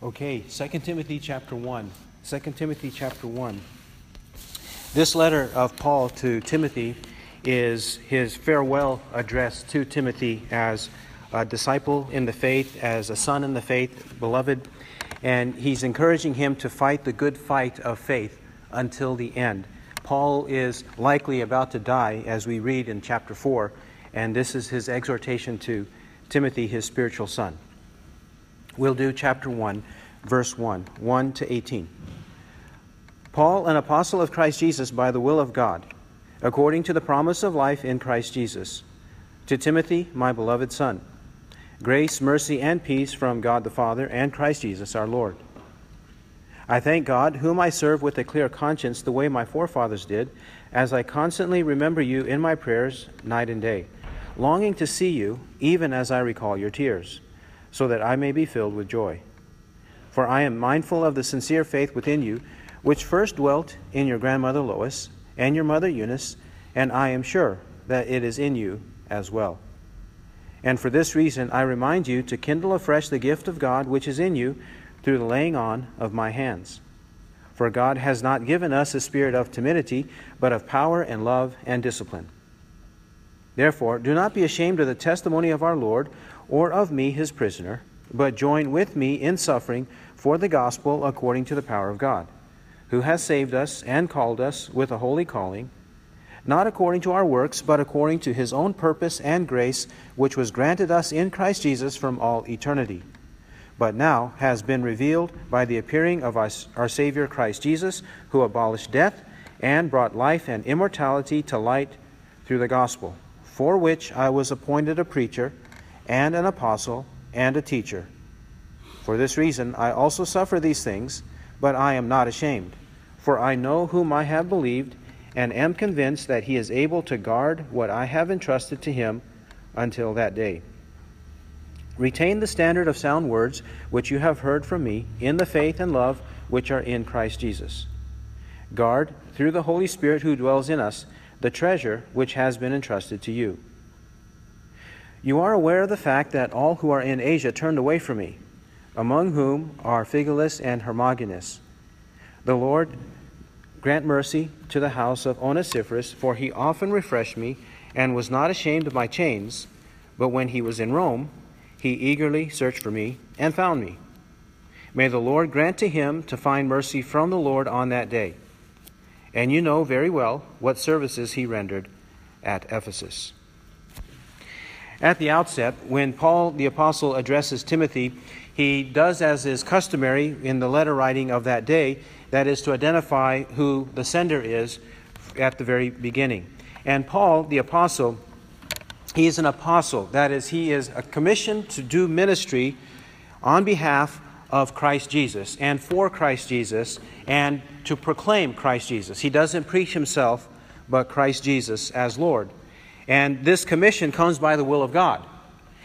Okay, 2 Timothy chapter 1. 2 Timothy chapter 1. This letter of Paul to Timothy is his farewell address to Timothy as a disciple in the faith, as a son in the faith, beloved, and he's encouraging him to fight the good fight of faith until the end. Paul is likely about to die, as we read in chapter 4, and this is his exhortation to Timothy, his spiritual son. We'll do chapter 1, verse 1, 1 to 18. Paul, an apostle of Christ Jesus by the will of God, according to the promise of life in Christ Jesus, to Timothy, my beloved son, grace, mercy, and peace from God the Father and Christ Jesus our Lord. I thank God, whom I serve with a clear conscience, the way my forefathers did, as I constantly remember you in my prayers night and day, longing to see you, even as I recall your tears so that I may be filled with joy. For I am mindful of the sincere faith within you, which first dwelt in your grandmother Lois and your mother Eunice, and I am sure that it is in you as well. And for this reason I remind you to kindle afresh the gift of God which is in you through the laying on of my hands. For God has not given us a spirit of timidity, but of power and love and discipline. Therefore, do not be ashamed of the testimony of our Lord or of me, his prisoner, but join with me in suffering for the gospel according to the power of God, who has saved us and called us with a holy calling, not according to our works, but according to his own purpose and grace, which was granted us in Christ Jesus from all eternity, but now has been revealed by the appearing of our our Savior Christ Jesus, who abolished death and brought life and immortality to light through the gospel, for which I was appointed a preacher and an apostle and a teacher. For this reason I also suffer these things, but I am not ashamed, for I know whom I have believed, and am convinced that he is able to guard what I have entrusted to him until that day. Retain the standard of sound words which you have heard from me in the faith and love which are in Christ Jesus. Guard, through the Holy Spirit who dwells in us, the treasure which has been entrusted to you. You are aware of the fact that all who are in Asia turned away from me, among whom are Phygelus and Hermogenes. The Lord grant mercy to the house of Onesiphorus, for he often refreshed me and was not ashamed of my chains. But when he was in Rome, he eagerly searched for me and found me. May the Lord grant to him to find mercy from the Lord on that day. And you know very well what services he rendered at Ephesus. At the outset, when Paul the Apostle addresses Timothy, he does as is customary in the letter writing of that day, that is to identify who the sender is at the very beginning. And Paul the Apostle, he is an apostle. That is, he is a commissioned to do ministry on behalf of Christ Jesus and for Christ Jesus and to proclaim Christ Jesus. He doesn't preach himself, but Christ Jesus as Lord. And this commission comes by the will of God.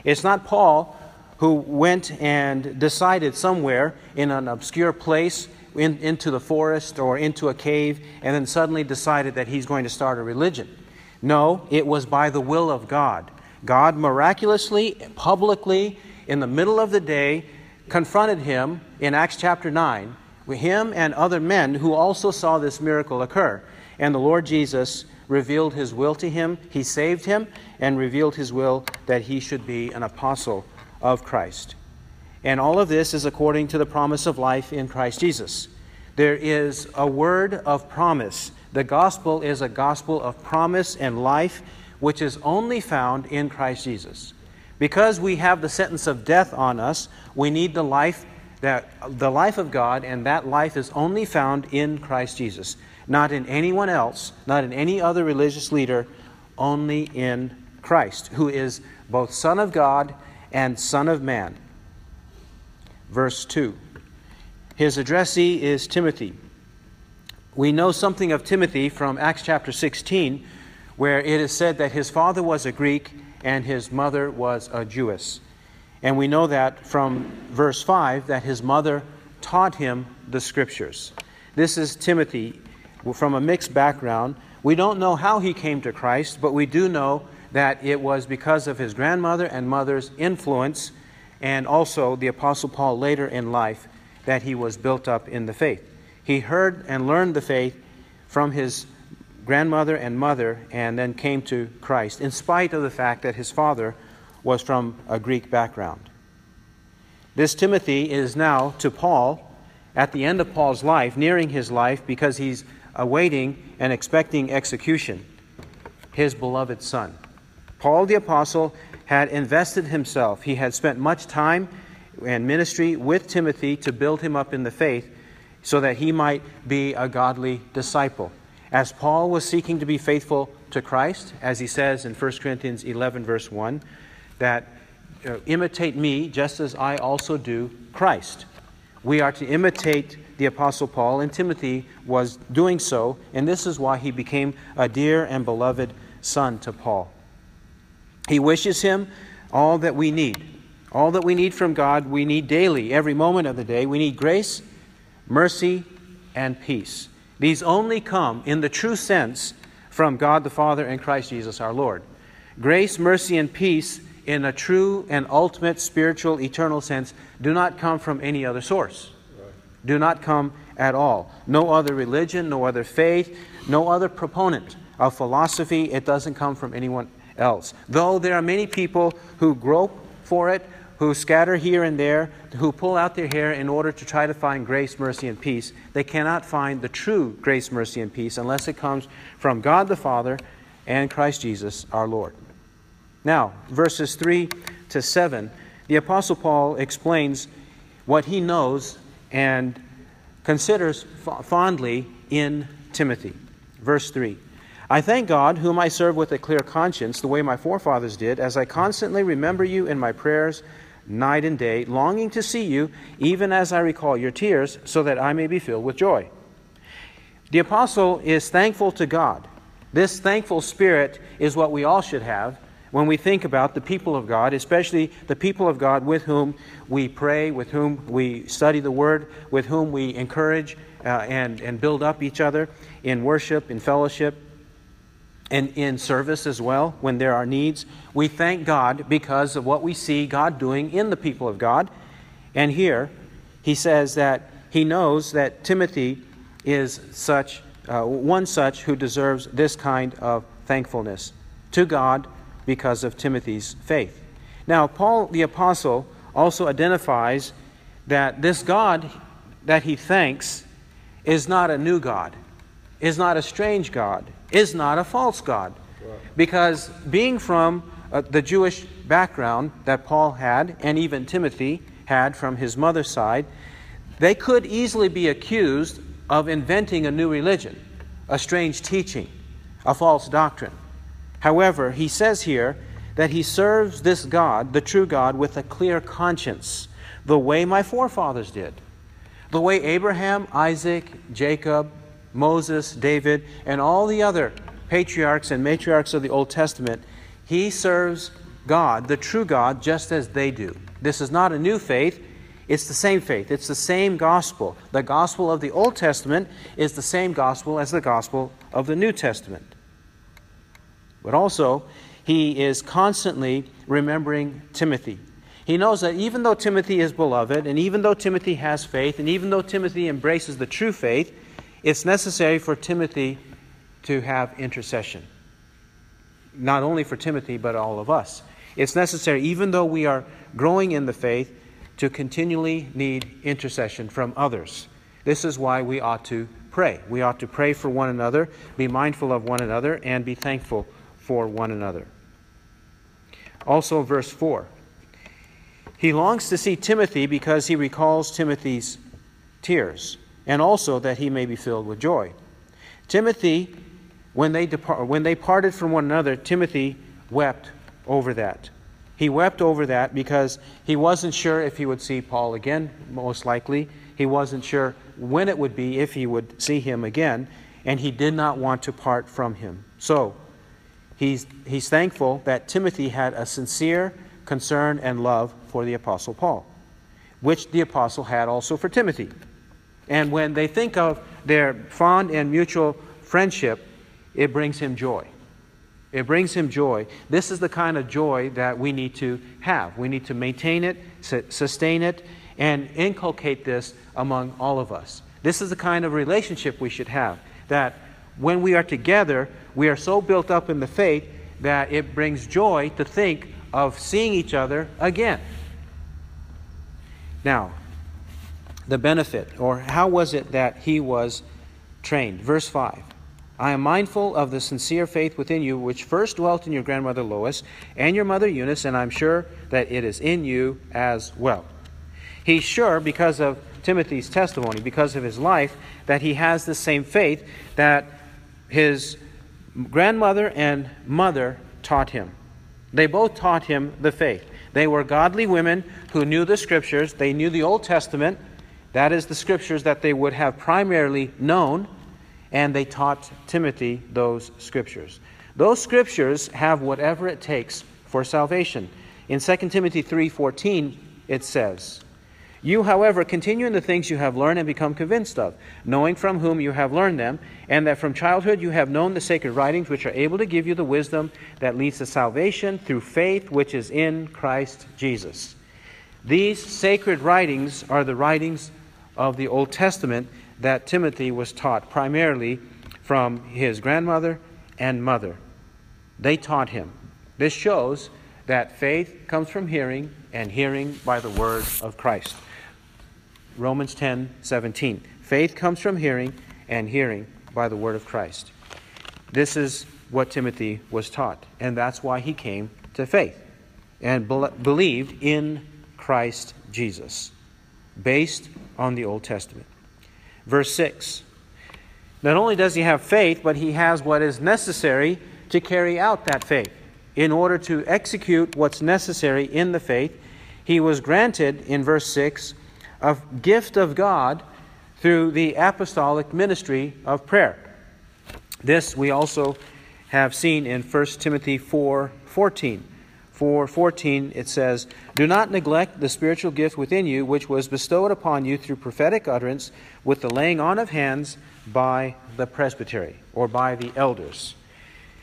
It's not Paul who went and decided somewhere in an obscure place in, into the forest or into a cave and then suddenly decided that he's going to start a religion. No, it was by the will of God. God miraculously, publicly, in the middle of the day, confronted him in Acts chapter 9, with him and other men who also saw this miracle occur. And the Lord Jesus revealed his will to him, he saved him, and revealed his will that he should be an apostle of Christ. And all of this is according to the promise of life in Christ Jesus. There is a word of promise. The gospel is a gospel of promise and life, which is only found in Christ Jesus. Because we have the sentence of death on us, we need the life that the life of God, and that life is only found in Christ Jesus not in anyone else, not in any other religious leader, only in Christ, who is both Son of God and Son of Man. Verse 2. His addressee is Timothy. We know something of Timothy from Acts chapter 16, where it is said that his father was a Greek and his mother was a Jewess. And we know that from verse 5 that his mother taught him the scriptures. This is Timothy from a mixed background. We don't know how he came to Christ, but we do know that it was because of his grandmother and mother's influence, and also the Apostle Paul later in life that he was built up in the faith. He heard and learned the faith from his grandmother and mother and then came to Christ, in spite of the fact that his father was from a Greek background. This Timothy is now to Paul at the end of Paul's life, nearing his life because he's awaiting and expecting execution, his beloved son. Paul the Apostle had invested himself, he had spent much time and ministry with Timothy to build him up in the faith so that he might be a godly disciple. As Paul was seeking to be faithful to Christ, as he says in 1 Corinthians 11, verse 1, that uh, imitate me just as I also do Christ. We are to imitate the Apostle Paul, and Timothy was doing so, and this is why he became a dear and beloved son to Paul. He wishes him all that we need. All that we need from God, we need daily, every moment of the day. We need grace, mercy, and peace. These only come in the true sense from God the Father and Christ Jesus our Lord. Grace, mercy, and peace in a true and ultimate spiritual, eternal sense do not come from any other source. Do not come at all. No other religion, no other faith, no other proponent of philosophy. It doesn't come from anyone else. Though there are many people who grope for it, who scatter here and there, who pull out their hair in order to try to find grace, mercy, and peace, they cannot find the true grace, mercy, and peace unless it comes from God the Father and Christ Jesus our Lord. Now, verses 3 to 7, the Apostle Paul explains what he knows and considers fondly in Timothy. Verse 3 I thank God, whom I serve with a clear conscience, the way my forefathers did, as I constantly remember you in my prayers night and day, longing to see you, even as I recall your tears, so that I may be filled with joy. The apostle is thankful to God. This thankful spirit is what we all should have when we think about the people of God, especially the people of God with whom we pray, with whom we study the Word, with whom we encourage uh, and, and build up each other in worship, in fellowship, and in service as well when there are needs. We thank God because of what we see God doing in the people of God. And here, he says that he knows that Timothy is such, uh, one such who deserves this kind of thankfulness to God because of Timothy's faith. Now, Paul the Apostle also identifies that this God that he thanks is not a new God, is not a strange God, is not a false God. Because being from uh, the Jewish background that Paul had, and even Timothy had from his mother's side, they could easily be accused of inventing a new religion, a strange teaching, a false doctrine. However, he says here that he serves this God, the true God, with a clear conscience, the way my forefathers did. The way Abraham, Isaac, Jacob, Moses, David, and all the other patriarchs and matriarchs of the Old Testament, he serves God, the true God, just as they do. This is not a new faith, it's the same faith, it's the same gospel. The gospel of the Old Testament is the same gospel as the gospel of the New Testament. But also, he is constantly remembering Timothy. He knows that even though Timothy is beloved, and even though Timothy has faith, and even though Timothy embraces the true faith, it's necessary for Timothy to have intercession. Not only for Timothy, but all of us. It's necessary, even though we are growing in the faith, to continually need intercession from others. This is why we ought to pray. We ought to pray for one another, be mindful of one another, and be thankful for one another. Also, verse 4. He longs to see Timothy because he recalls Timothy's tears, and also that he may be filled with joy. Timothy, when they, depart, when they parted from one another, Timothy wept over that. He wept over that because he wasn't sure if he would see Paul again, most likely. He wasn't sure when it would be, if he would see him again, and he did not want to part from him. So, He's, he's thankful that Timothy had a sincere concern and love for the Apostle Paul, which the Apostle had also for Timothy. And when they think of their fond and mutual friendship, it brings him joy. It brings him joy. This is the kind of joy that we need to have. We need to maintain it, sustain it, and inculcate this among all of us. This is the kind of relationship we should have. That when we are together, we are so built up in the faith that it brings joy to think of seeing each other again. Now, the benefit, or how was it that he was trained? Verse 5 I am mindful of the sincere faith within you, which first dwelt in your grandmother Lois and your mother Eunice, and I'm sure that it is in you as well. He's sure because of Timothy's testimony, because of his life, that he has the same faith that his grandmother and mother taught him. They both taught him the faith. They were godly women who knew the scriptures, they knew the Old Testament. That is the scriptures that they would have primarily known, and they taught Timothy those scriptures. Those scriptures have whatever it takes for salvation. In 2 Timothy 3:14 it says, you, however, continue in the things you have learned and become convinced of, knowing from whom you have learned them, and that from childhood you have known the sacred writings which are able to give you the wisdom that leads to salvation through faith which is in Christ Jesus. These sacred writings are the writings of the Old Testament that Timothy was taught primarily from his grandmother and mother. They taught him. This shows that faith comes from hearing, and hearing by the word of Christ. Romans 10 17. Faith comes from hearing, and hearing by the word of Christ. This is what Timothy was taught, and that's why he came to faith and be- believed in Christ Jesus, based on the Old Testament. Verse 6 Not only does he have faith, but he has what is necessary to carry out that faith. In order to execute what's necessary in the faith, he was granted, in verse 6, a gift of God through the apostolic ministry of prayer. This we also have seen in 1 Timothy 4 14. 4 14 it says, Do not neglect the spiritual gift within you, which was bestowed upon you through prophetic utterance with the laying on of hands by the presbytery or by the elders.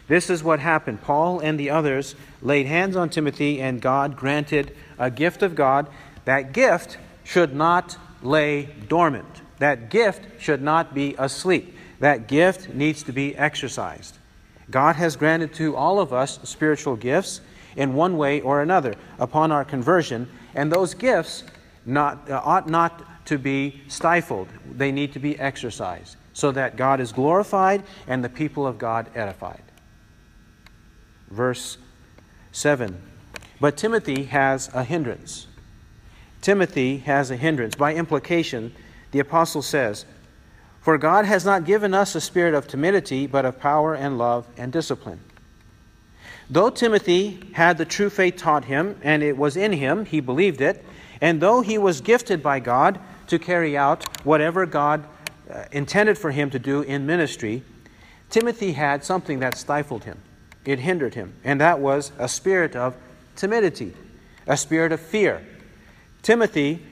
This is what happened. Paul and the others laid hands on Timothy, and God granted a gift of God. That gift should not lay dormant. That gift should not be asleep. That gift needs to be exercised. God has granted to all of us spiritual gifts in one way or another upon our conversion, and those gifts not, uh, ought not to be stifled. They need to be exercised so that God is glorified and the people of God edified. Verse 7 But Timothy has a hindrance. Timothy has a hindrance. By implication, the apostle says, For God has not given us a spirit of timidity, but of power and love and discipline. Though Timothy had the true faith taught him, and it was in him, he believed it, and though he was gifted by God to carry out whatever God uh, intended for him to do in ministry, Timothy had something that stifled him. It hindered him, and that was a spirit of timidity, a spirit of fear, Timothy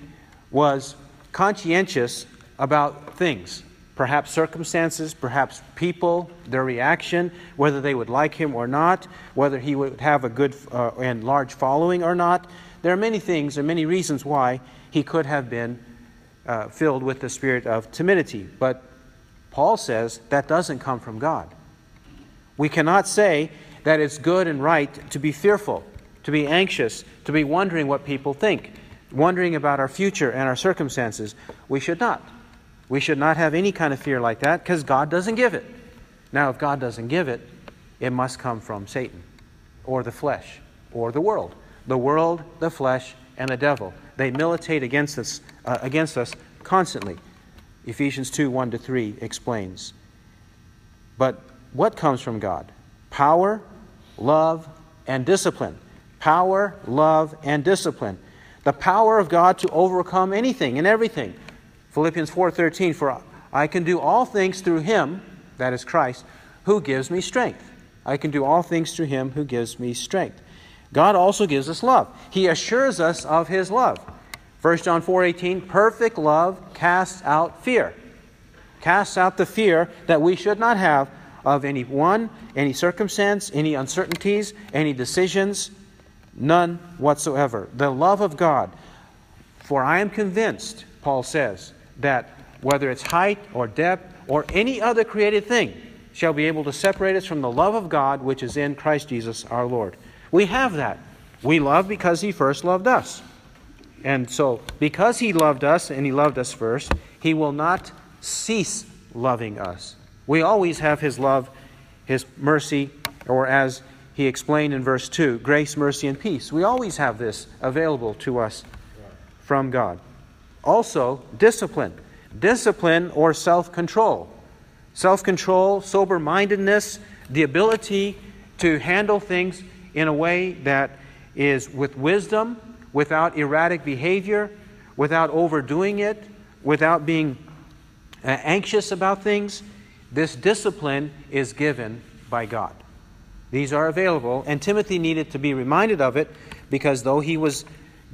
was conscientious about things, perhaps circumstances, perhaps people, their reaction, whether they would like him or not, whether he would have a good uh, and large following or not. There are many things and many reasons why he could have been uh, filled with the spirit of timidity. But Paul says that doesn't come from God. We cannot say that it's good and right to be fearful, to be anxious, to be wondering what people think wondering about our future and our circumstances. We should not. We should not have any kind of fear like that because God doesn't give it. Now, if God doesn't give it, it must come from Satan or the flesh or the world. The world, the flesh, and the devil. They militate against us, uh, against us constantly. Ephesians 2 1 to 3 explains. But what comes from God? Power, love, and discipline. Power, love, and discipline the power of God to overcome anything and everything. Philippians 4:13 for I can do all things through him, that is Christ, who gives me strength. I can do all things through him who gives me strength. God also gives us love. He assures us of his love. 1 John 4:18 perfect love casts out fear. Casts out the fear that we should not have of any one, any circumstance, any uncertainties, any decisions, None whatsoever. The love of God For I am convinced, Paul says, that whether it's height or depth or any other created thing shall be able to separate us from the love of God which is in Christ Jesus our Lord. We have that. We love because he first loved us. And so, because he loved us and he loved us first, he will not cease loving us. We always have his love, his mercy, or as he explained in verse 2, grace, mercy, and peace. We always have this available to us from God. Also, discipline. Discipline or self control. Self control, sober mindedness, the ability to handle things in a way that is with wisdom, without erratic behavior, without overdoing it, without being uh, anxious about things. This discipline is given by God. These are available, and Timothy needed to be reminded of it because though he was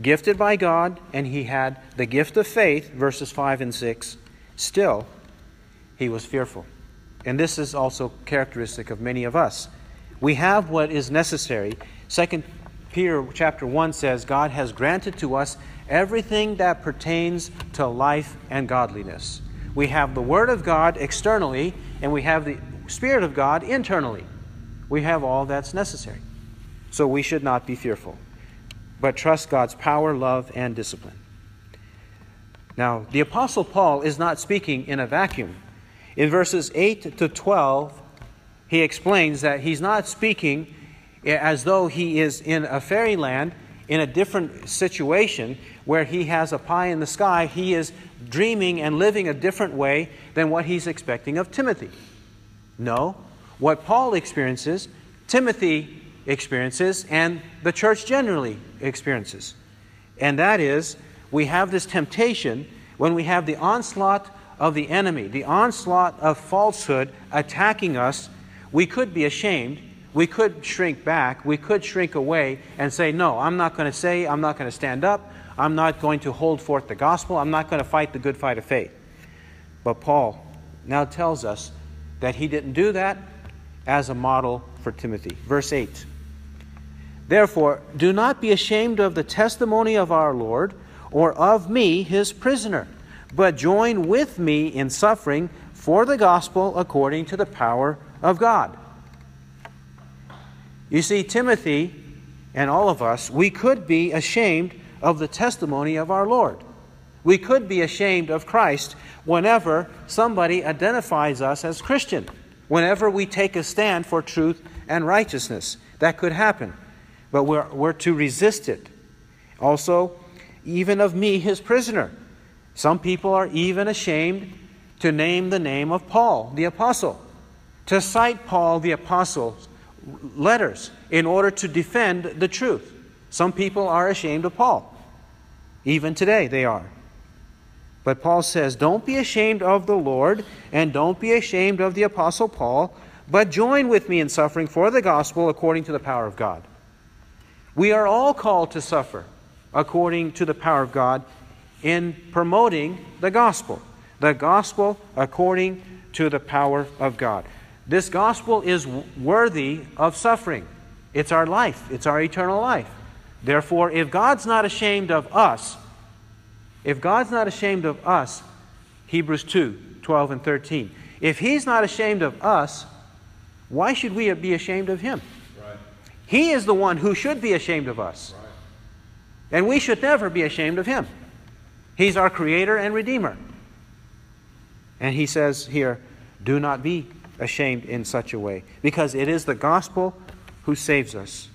gifted by God and he had the gift of faith, verses 5 and 6, still he was fearful. And this is also characteristic of many of us. We have what is necessary. Second Peter chapter 1 says, God has granted to us everything that pertains to life and godliness. We have the Word of God externally, and we have the Spirit of God internally. We have all that's necessary. So we should not be fearful, but trust God's power, love, and discipline. Now, the Apostle Paul is not speaking in a vacuum. In verses 8 to 12, he explains that he's not speaking as though he is in a fairyland in a different situation where he has a pie in the sky. He is dreaming and living a different way than what he's expecting of Timothy. No. What Paul experiences, Timothy experiences, and the church generally experiences. And that is, we have this temptation when we have the onslaught of the enemy, the onslaught of falsehood attacking us, we could be ashamed we could shrink back, we could shrink away and say, No, I'm not going to say, I'm not going to stand up, I'm not going to hold forth the gospel, I'm not going to fight the good fight of faith. But Paul now tells us that he didn't do that as a model for Timothy. Verse 8 Therefore, do not be ashamed of the testimony of our Lord or of me, his prisoner, but join with me in suffering for the gospel according to the power of God you see, Timothy and all of us, we could be ashamed of the testimony of our Lord. We could be ashamed of Christ whenever somebody identifies us as Christian, whenever we take a stand for truth and righteousness. That could happen. But we're, we're to resist it. Also, even of me, his prisoner. Some people are even ashamed to name the name of Paul, the apostle, to cite Paul, the apostle's letters in order to defend the truth. Some people are ashamed of Paul. Even today, they are. But Paul says, Don't be ashamed of the Lord, and don't be ashamed of the Apostle Paul, but join with me in suffering for the gospel according to the power of God. We are all called to suffer according to the power of God in promoting the gospel. The gospel according to the power of God. This gospel is worthy of suffering. It's our life, it's our eternal life. Therefore, if God's not ashamed of us, if God's not ashamed of us, Hebrews 2 12 and 13, if He's not ashamed of us, why should we be ashamed of Him? Right. He is the one who should be ashamed of us. Right. And we should never be ashamed of Him. He's our Creator and Redeemer. And He says here, do not be ashamed in such a way because it is the gospel who saves us.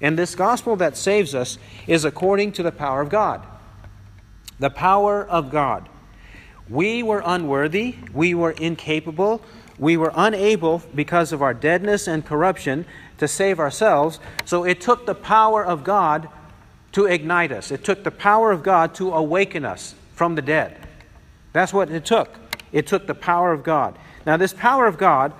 And this gospel that saves us is according to the power of God. The power of God. We were unworthy, we were incapable, we were unable because of our deadness and corruption to save ourselves. So it took the power of God to ignite us. It took the power of God to awaken us from the dead. That's what it took. It took the power of God. Now, this power of God,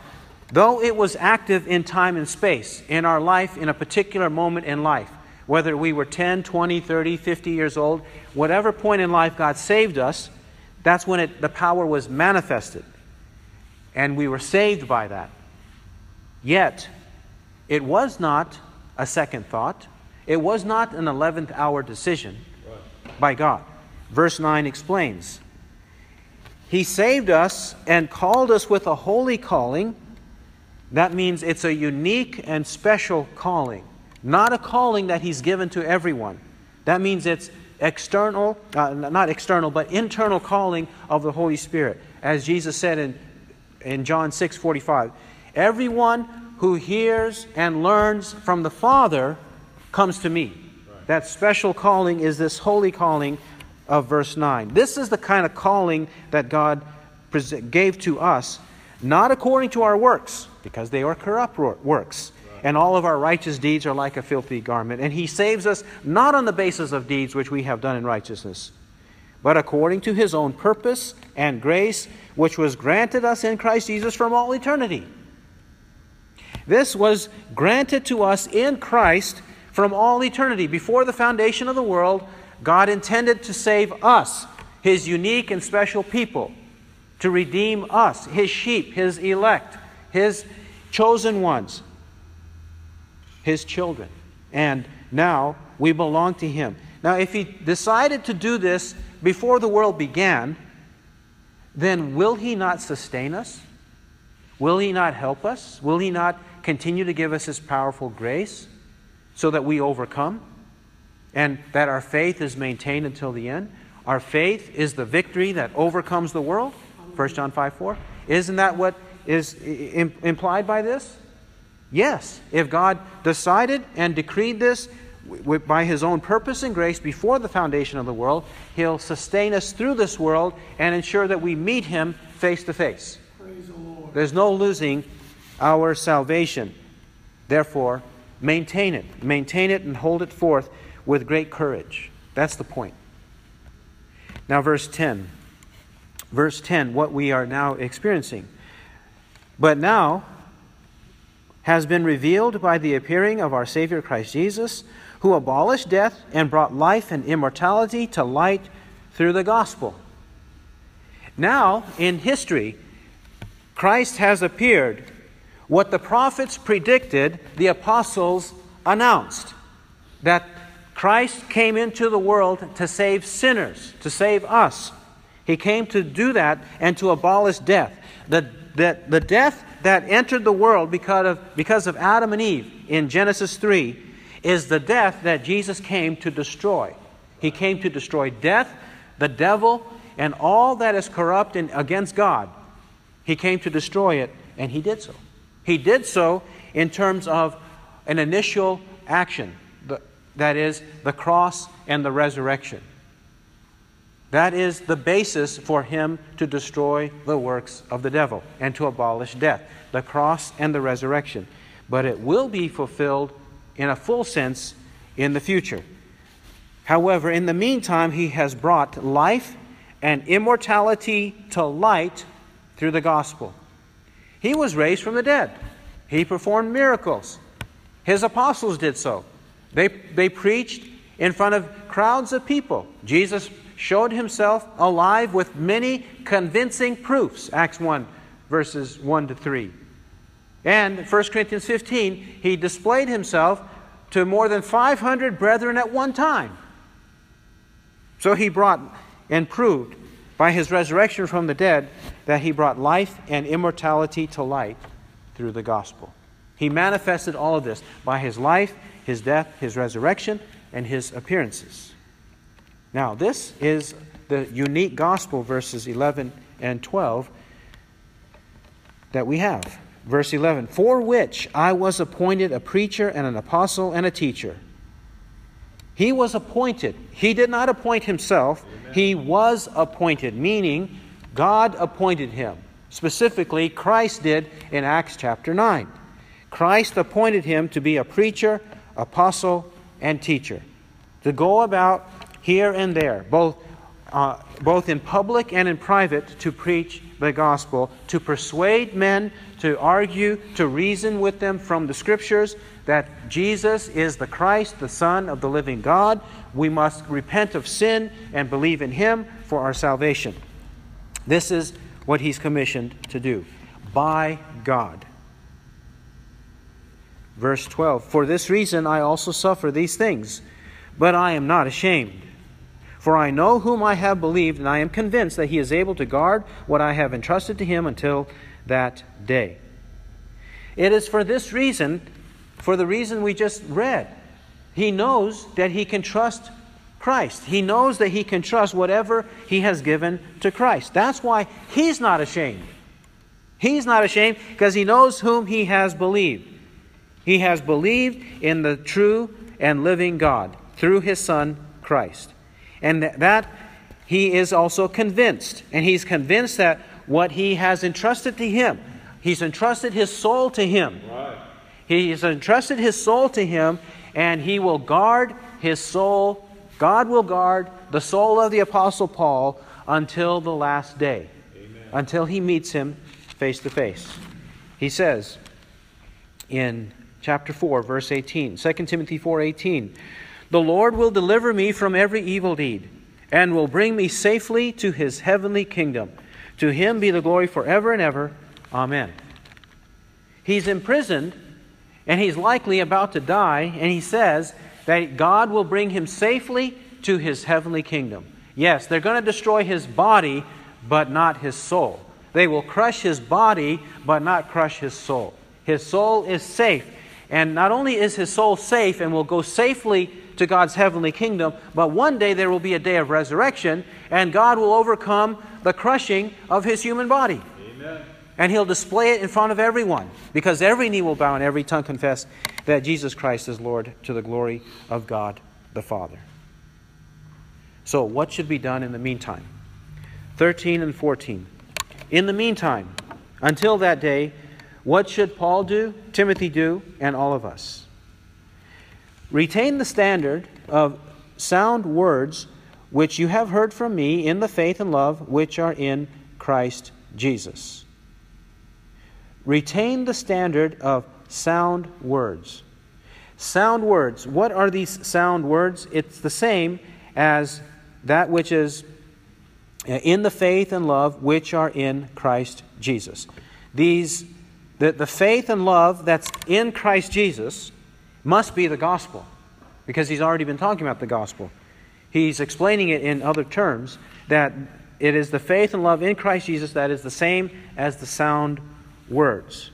though it was active in time and space, in our life, in a particular moment in life, whether we were 10, 20, 30, 50 years old, whatever point in life God saved us, that's when it, the power was manifested. And we were saved by that. Yet, it was not a second thought. It was not an 11th hour decision by God. verse 9 explains. He saved us and called us with a holy calling. That means it's a unique and special calling, not a calling that He's given to everyone. That means it's external, uh, not external, but internal calling of the Holy Spirit. As Jesus said in, in John 6 45, everyone who hears and learns from the Father comes to me. That special calling is this holy calling of verse 9. This is the kind of calling that God gave to us, not according to our works, because they are corrupt works. And all of our righteous deeds are like a filthy garment. And He saves us not on the basis of deeds which we have done in righteousness, but according to His own purpose and grace, which was granted us in Christ Jesus from all eternity. This was granted to us in Christ from all eternity. Before the foundation of the world, God intended to save us, His unique and special people, to redeem us, His sheep, His elect, His chosen ones, His children. And now we belong to Him. Now, if He decided to do this before the world began, then will He not sustain us? Will He not help us? Will He not continue to give us His powerful grace so that we overcome and that our faith is maintained until the end? Our faith is the victory that overcomes the world. 1 John 5 4. Isn't that what is implied by this? Yes. If God decided and decreed this by His own purpose and grace before the foundation of the world, He'll sustain us through this world and ensure that we meet Him face to face. There's no losing our salvation. Therefore, maintain it. Maintain it and hold it forth with great courage. That's the point. Now, verse 10. Verse 10, what we are now experiencing. But now has been revealed by the appearing of our Savior Christ Jesus, who abolished death and brought life and immortality to light through the gospel. Now, in history, Christ has appeared what the prophets predicted, the apostles announced that Christ came into the world to save sinners, to save us. He came to do that and to abolish death. The, the, the death that entered the world because of, because of Adam and Eve in Genesis 3 is the death that Jesus came to destroy. He came to destroy death, the devil, and all that is corrupt and against God. He came to destroy it, and he did so. He did so in terms of an initial action, that is, the cross and the resurrection. That is the basis for him to destroy the works of the devil and to abolish death, the cross and the resurrection. But it will be fulfilled in a full sense in the future. However, in the meantime, he has brought life and immortality to light through the gospel. He was raised from the dead. He performed miracles. His apostles did so. They, they preached in front of crowds of people. Jesus showed himself alive with many convincing proofs. Acts 1, verses 1 to 3. And 1 Corinthians 15, he displayed himself to more than 500 brethren at one time. So he brought and proved by his resurrection from the dead that he brought life and immortality to light through the gospel. He manifested all of this by his life, his death, his resurrection, and his appearances. Now, this is the unique gospel, verses 11 and 12, that we have. Verse 11 For which I was appointed a preacher and an apostle and a teacher. He was appointed. He did not appoint himself, Amen. he was appointed, meaning God appointed him. Specifically, Christ did in Acts chapter 9. Christ appointed him to be a preacher, apostle, and teacher, to go about here and there, both, uh, both in public and in private, to preach the gospel, to persuade men, to argue, to reason with them from the scriptures that Jesus is the Christ, the Son of the living God. We must repent of sin and believe in him for our salvation. This is what he's commissioned to do by God. Verse 12 For this reason I also suffer these things, but I am not ashamed. For I know whom I have believed, and I am convinced that he is able to guard what I have entrusted to him until that day. It is for this reason, for the reason we just read. He knows that he can trust Christ. He knows that he can trust whatever he has given to Christ. That's why he's not ashamed. He's not ashamed because he knows whom he has believed. He has believed in the true and living God through his Son, Christ. And that he is also convinced. And he's convinced that what he has entrusted to him, he's entrusted his soul to him. Right. He has entrusted his soul to him, and he will guard his soul God will guard the soul of the Apostle Paul until the last day, Amen. until he meets him face to face. He says in chapter 4, verse 18, 2 Timothy 4:18, "The Lord will deliver me from every evil deed and will bring me safely to his heavenly kingdom. To him be the glory forever and ever. Amen." He's imprisoned and he's likely about to die, and he says, that God will bring him safely to his heavenly kingdom. Yes, they're going to destroy his body, but not his soul. They will crush his body, but not crush his soul. His soul is safe. And not only is his soul safe and will go safely to God's heavenly kingdom, but one day there will be a day of resurrection, and God will overcome the crushing of his human body. Amen. And he'll display it in front of everyone, because every knee will bow and every tongue confess that Jesus Christ is Lord to the glory of God the Father. So, what should be done in the meantime? 13 and 14. In the meantime, until that day, what should Paul do, Timothy do, and all of us? Retain the standard of sound words which you have heard from me in the faith and love which are in Christ Jesus. Retain the standard of sound words. Sound words. What are these sound words? It's the same as that which is uh, in the faith and love which are in Christ Jesus. These the, the faith and love that's in Christ Jesus must be the gospel because he's already been talking about the gospel. He's explaining it in other terms that it is the faith and love in Christ Jesus that is the same as the sound words.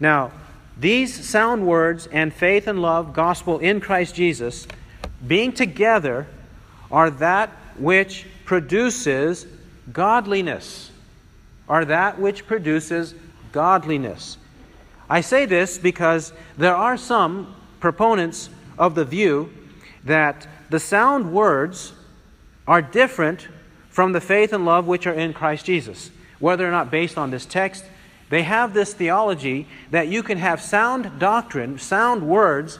Now, these sound words and faith and love, gospel in Christ Jesus, being together, are that which produces godliness. Are that which produces godliness. I say this because there are some proponents of the view that the sound words are different from the faith and love which are in Christ Jesus. Whether or not based on this text they have this theology that you can have sound doctrine, sound words,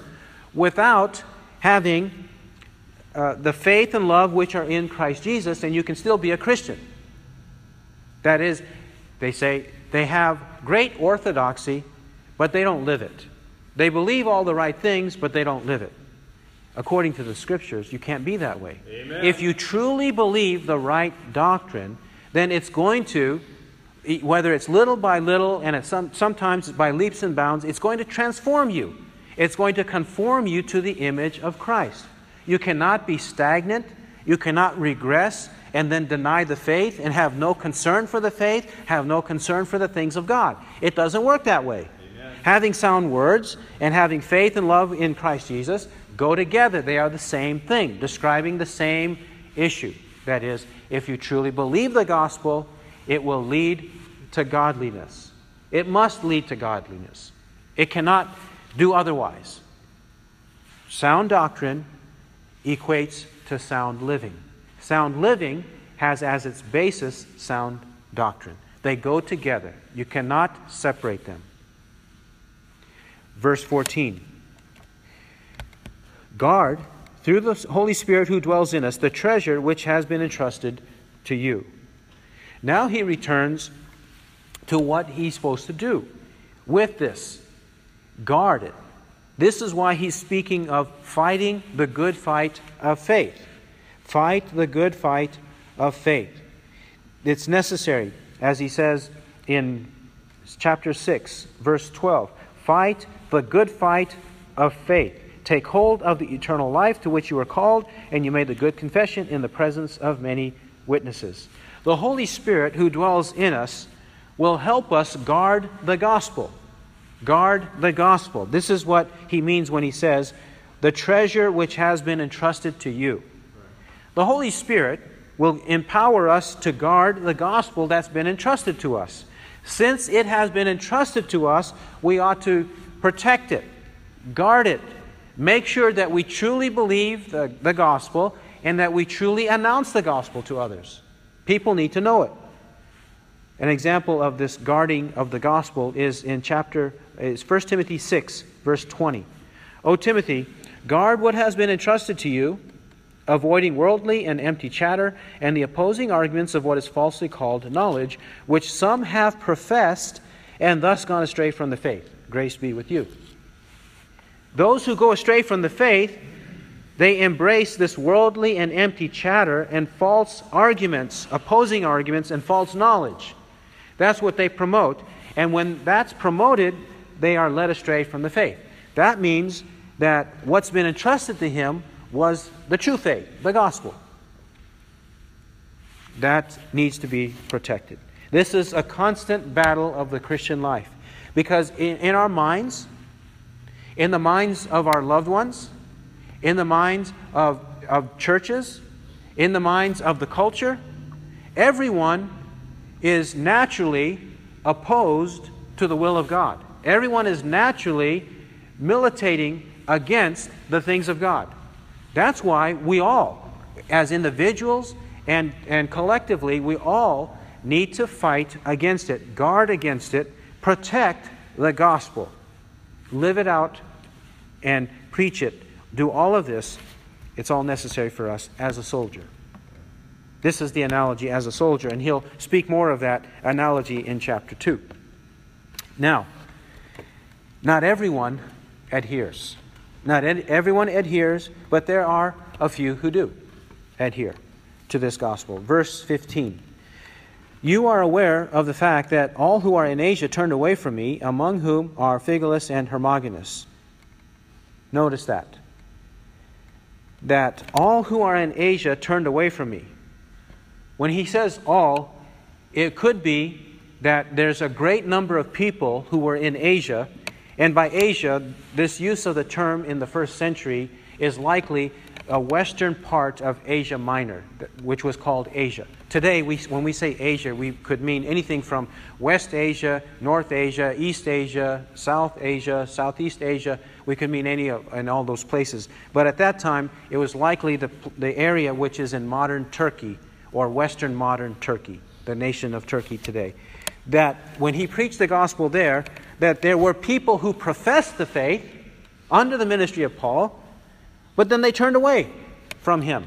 without having uh, the faith and love which are in Christ Jesus, and you can still be a Christian. That is, they say they have great orthodoxy, but they don't live it. They believe all the right things, but they don't live it. According to the scriptures, you can't be that way. Amen. If you truly believe the right doctrine, then it's going to whether it's little by little and it's some, sometimes by leaps and bounds, it's going to transform you. It's going to conform you to the image of Christ. You cannot be stagnant. You cannot regress and then deny the faith and have no concern for the faith, have no concern for the things of God. It doesn't work that way. Having sound words and having faith and love in Christ Jesus go together. They are the same thing, describing the same issue. That is, if you truly believe the gospel, it will lead to godliness. It must lead to godliness. It cannot do otherwise. Sound doctrine equates to sound living. Sound living has as its basis sound doctrine. They go together. You cannot separate them. Verse 14 Guard, through the Holy Spirit who dwells in us, the treasure which has been entrusted to you. Now he returns to what he's supposed to do with this. Guard it. This is why he's speaking of fighting the good fight of faith. Fight the good fight of faith. It's necessary, as he says in chapter 6, verse 12 fight the good fight of faith. take hold of the eternal life to which you were called, and you made the good confession in the presence of many witnesses. The Holy Spirit who dwells in us will help us guard the gospel. Guard the gospel. This is what he means when he says, the treasure which has been entrusted to you. The Holy Spirit will empower us to guard the gospel that's been entrusted to us. Since it has been entrusted to us, we ought to protect it, guard it, make sure that we truly believe the, the gospel and that we truly announce the gospel to others. People need to know it. An example of this guarding of the gospel is in chapter is 1 Timothy 6 verse 20. O Timothy, guard what has been entrusted to you, avoiding worldly and empty chatter and the opposing arguments of what is falsely called knowledge, which some have professed and thus gone astray from the faith. Grace be with you. Those who go astray from the faith, they embrace this worldly and empty chatter and false arguments, opposing arguments, and false knowledge. That's what they promote. And when that's promoted, they are led astray from the faith. That means that what's been entrusted to him was the true faith, the gospel. That needs to be protected. This is a constant battle of the Christian life. Because in, in our minds, in the minds of our loved ones, in the minds of, of churches, in the minds of the culture, everyone is naturally opposed to the will of God. Everyone is naturally militating against the things of God. That's why we all, as individuals and, and collectively, we all need to fight against it, guard against it, protect the gospel, live it out, and preach it. Do all of this. It's all necessary for us as a soldier. This is the analogy as a soldier, and he'll speak more of that analogy in chapter 2. Now, not everyone adheres. Not everyone adheres, but there are a few who do adhere to this gospel. Verse 15 You are aware of the fact that all who are in Asia turned away from me, among whom are Phygelus and Hermogenes. Notice that. That all who are in Asia turned away from me. When he says all, it could be that there's a great number of people who were in Asia, and by Asia, this use of the term in the first century is likely a western part of Asia Minor, which was called Asia. Today, we, when we say Asia, we could mean anything from West Asia, North Asia, East Asia, South Asia, Southeast Asia. We could mean any of in all those places. But at that time, it was likely the, the area which is in modern Turkey or Western modern Turkey, the nation of Turkey today that when he preached the gospel there, that there were people who professed the faith under the ministry of Paul, but then they turned away from him.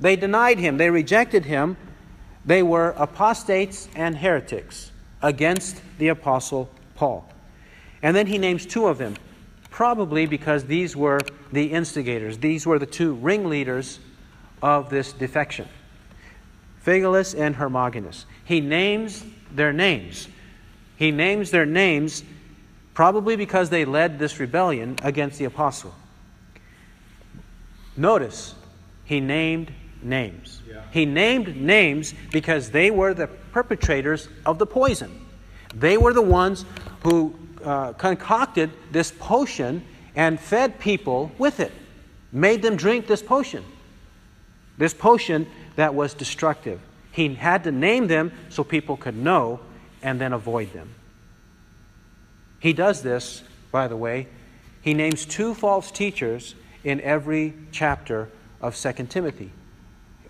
They denied him, they rejected him. They were apostates and heretics against the apostle Paul. And then he names two of them, probably because these were the instigators, these were the two ringleaders of this defection. Phygelus and Hermogenes. He names their names. He names their names probably because they led this rebellion against the apostle. Notice, he named names. Yeah. He named names because they were the perpetrators of the poison. They were the ones who uh, concocted this potion and fed people with it, made them drink this potion. This potion that was destructive. He had to name them so people could know and then avoid them. He does this, by the way. He names two false teachers in every chapter of 2 Timothy.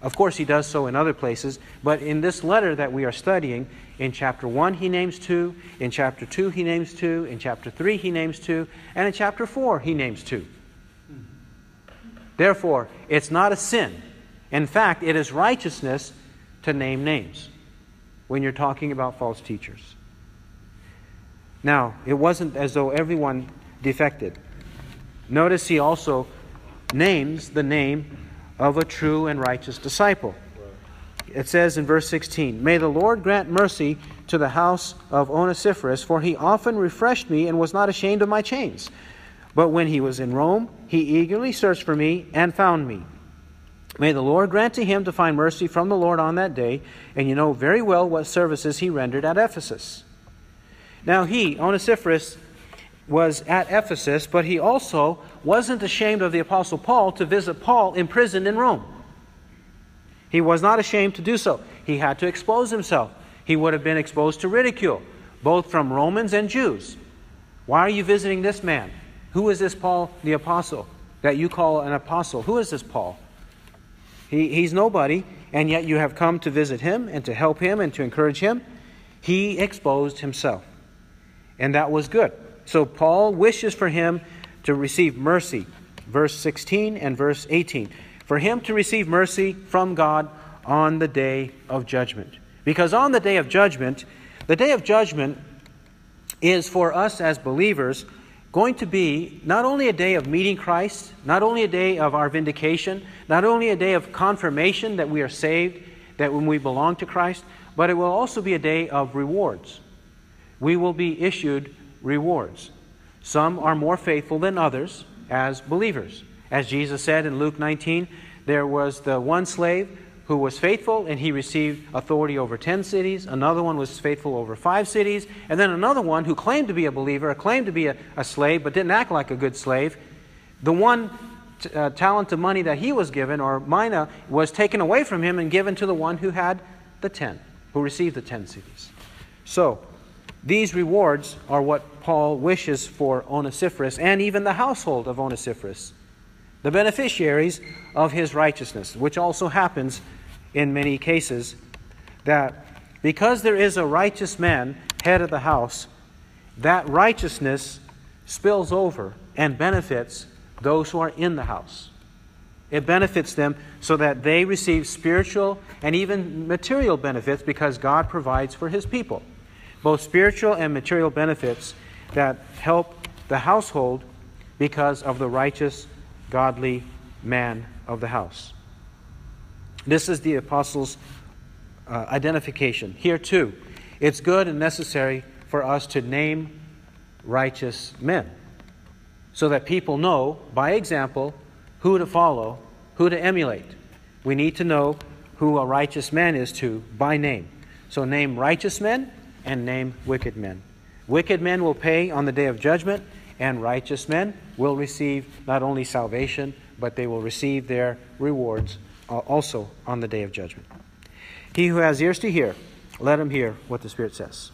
Of course, he does so in other places, but in this letter that we are studying, in chapter 1 he names two, in chapter 2 he names two, in chapter 3 he names two, and in chapter 4 he names two. Therefore, it's not a sin in fact, it is righteousness to name names when you're talking about false teachers. Now, it wasn't as though everyone defected. Notice he also names the name of a true and righteous disciple. It says in verse 16 May the Lord grant mercy to the house of Onesiphorus, for he often refreshed me and was not ashamed of my chains. But when he was in Rome, he eagerly searched for me and found me. May the Lord grant to him to find mercy from the Lord on that day, and you know very well what services he rendered at Ephesus. Now he, Onesiphorus, was at Ephesus, but he also wasn't ashamed of the Apostle Paul to visit Paul imprisoned in Rome. He was not ashamed to do so. He had to expose himself. He would have been exposed to ridicule, both from Romans and Jews. Why are you visiting this man? Who is this Paul the Apostle that you call an apostle? Who is this Paul? He, he's nobody, and yet you have come to visit him and to help him and to encourage him. He exposed himself, and that was good. So Paul wishes for him to receive mercy, verse 16 and verse 18. For him to receive mercy from God on the day of judgment. Because on the day of judgment, the day of judgment is for us as believers going to be not only a day of meeting Christ, not only a day of our vindication, not only a day of confirmation that we are saved, that when we belong to Christ, but it will also be a day of rewards. We will be issued rewards. Some are more faithful than others as believers. As Jesus said in Luke 19, there was the one slave who was faithful and he received authority over 10 cities. Another one was faithful over five cities. And then another one who claimed to be a believer, claimed to be a, a slave, but didn't act like a good slave. The one t- uh, talent of money that he was given, or mina, was taken away from him and given to the one who had the 10, who received the 10 cities. So, these rewards are what Paul wishes for Onesiphorus and even the household of Onesiphorus, the beneficiaries of his righteousness, which also happens in many cases that because there is a righteous man, head of the house, that righteousness spills over and benefits those who are in the house. It benefits them so that they receive spiritual and even material benefits because God provides for his people both spiritual and material benefits that help the household because of the righteous, godly man of the house. This is the apostles' uh, identification. Here, too, it's good and necessary for us to name righteous men so that people know, by example, who to follow, who to emulate. We need to know who a righteous man is to by name. So, name righteous men and name wicked men. Wicked men will pay on the day of judgment, and righteous men will receive not only salvation, but they will receive their rewards uh, also on the day of judgment. He who has ears to hear, let him hear what the Spirit says.